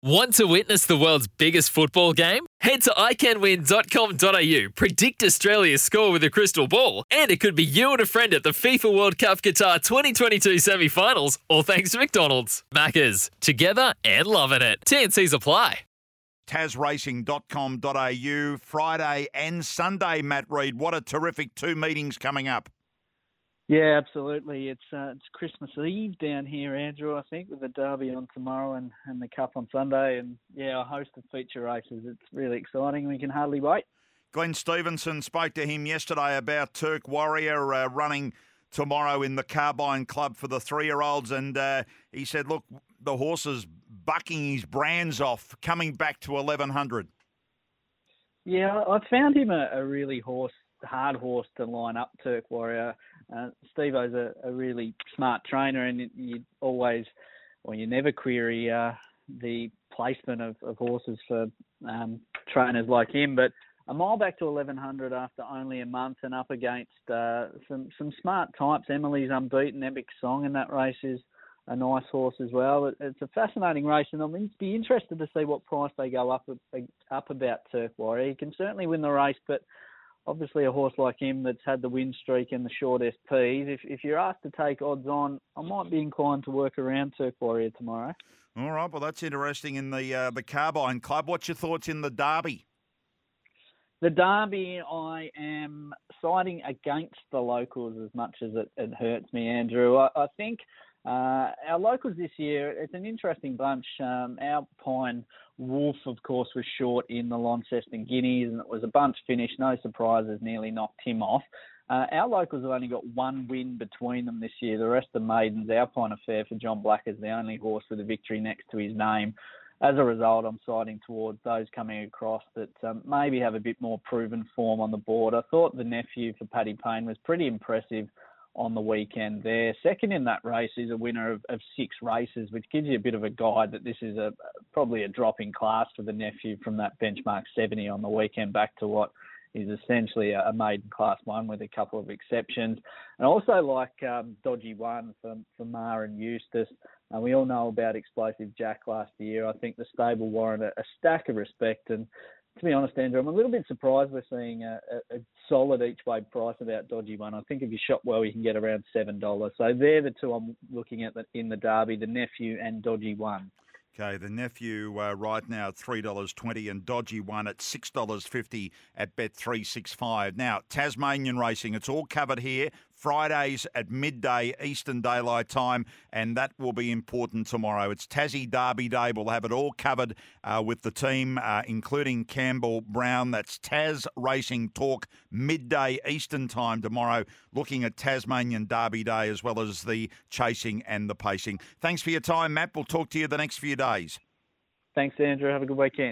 Want to witness the world's biggest football game? Head to iCanWin.com.au, predict Australia's score with a crystal ball, and it could be you and a friend at the FIFA World Cup Qatar 2022 semi finals, all thanks to McDonald's. Maccas, together and loving it. TNC's apply. TasRacing.com.au, Friday and Sunday, Matt Reid. What a terrific two meetings coming up. Yeah, absolutely. It's uh, it's Christmas Eve down here, Andrew. I think with the Derby on tomorrow and, and the Cup on Sunday, and yeah, a host of feature races. It's really exciting. We can hardly wait. Glenn Stevenson spoke to him yesterday about Turk Warrior uh, running tomorrow in the Carbine Club for the three-year-olds, and uh, he said, "Look, the horse is bucking his brands off, coming back to 1100." Yeah, I found him a, a really horse hard horse to line up Turk Warrior. Uh, Steve O's a, a, really smart trainer, and you always, or you never query uh, the placement of, of horses for um, trainers like him. But a mile back to 1100 after only a month, and up against uh, some some smart types. Emily's unbeaten, Epic Song in that race is a nice horse as well. It, it's a fascinating race, and I'll be interested to see what price they go up up about Warrior. He can certainly win the race, but obviously a horse like him that's had the win streak and the short SPs, if, if you're asked to take odds on, I might be inclined to work around Turk Warrior tomorrow. All right, well, that's interesting in the uh, the Carbine Club. What's your thoughts in the Derby? The Derby, I am siding against the locals as much as it, it hurts me, Andrew. I, I think uh, our locals this year, it's an interesting bunch. Um, Alpine Wolf, of course, was short in the Launceston Guineas, and it was a bunch finish. No surprises, nearly knocked him off. Uh, our locals have only got one win between them this year. The rest are maidens. Alpine Affair for John Black is the only horse with a victory next to his name. As a result, I'm siding towards those coming across that um, maybe have a bit more proven form on the board. I thought the nephew for Paddy Payne was pretty impressive on the weekend there. Second in that race is a winner of, of, six races, which gives you a bit of a guide that this is a probably a drop in class for the nephew from that benchmark 70 on the weekend back to what is essentially a, maiden class one with a couple of exceptions. And also like um, Dodgy One for, for Maher and Eustace. Uh, we all know about Explosive Jack last year. I think the stable warrant a, a stack of respect and to be honest, Andrew, I'm a little bit surprised we're seeing a, a, a solid each way price about Dodgy One. I think if you shop well, you can get around seven dollars. So they're the two I'm looking at in the Derby: the nephew and Dodgy One. Okay, the nephew uh, right now at three dollars twenty, and Dodgy One at six dollars fifty at Bet three six five. Now Tasmanian racing, it's all covered here. Fridays at midday Eastern Daylight Time, and that will be important tomorrow. It's Tassie Derby Day. We'll have it all covered uh, with the team, uh, including Campbell Brown. That's Tas Racing Talk midday Eastern Time tomorrow, looking at Tasmanian Derby Day as well as the chasing and the pacing. Thanks for your time, Matt. We'll talk to you the next few days. Thanks, Andrew. Have a good weekend.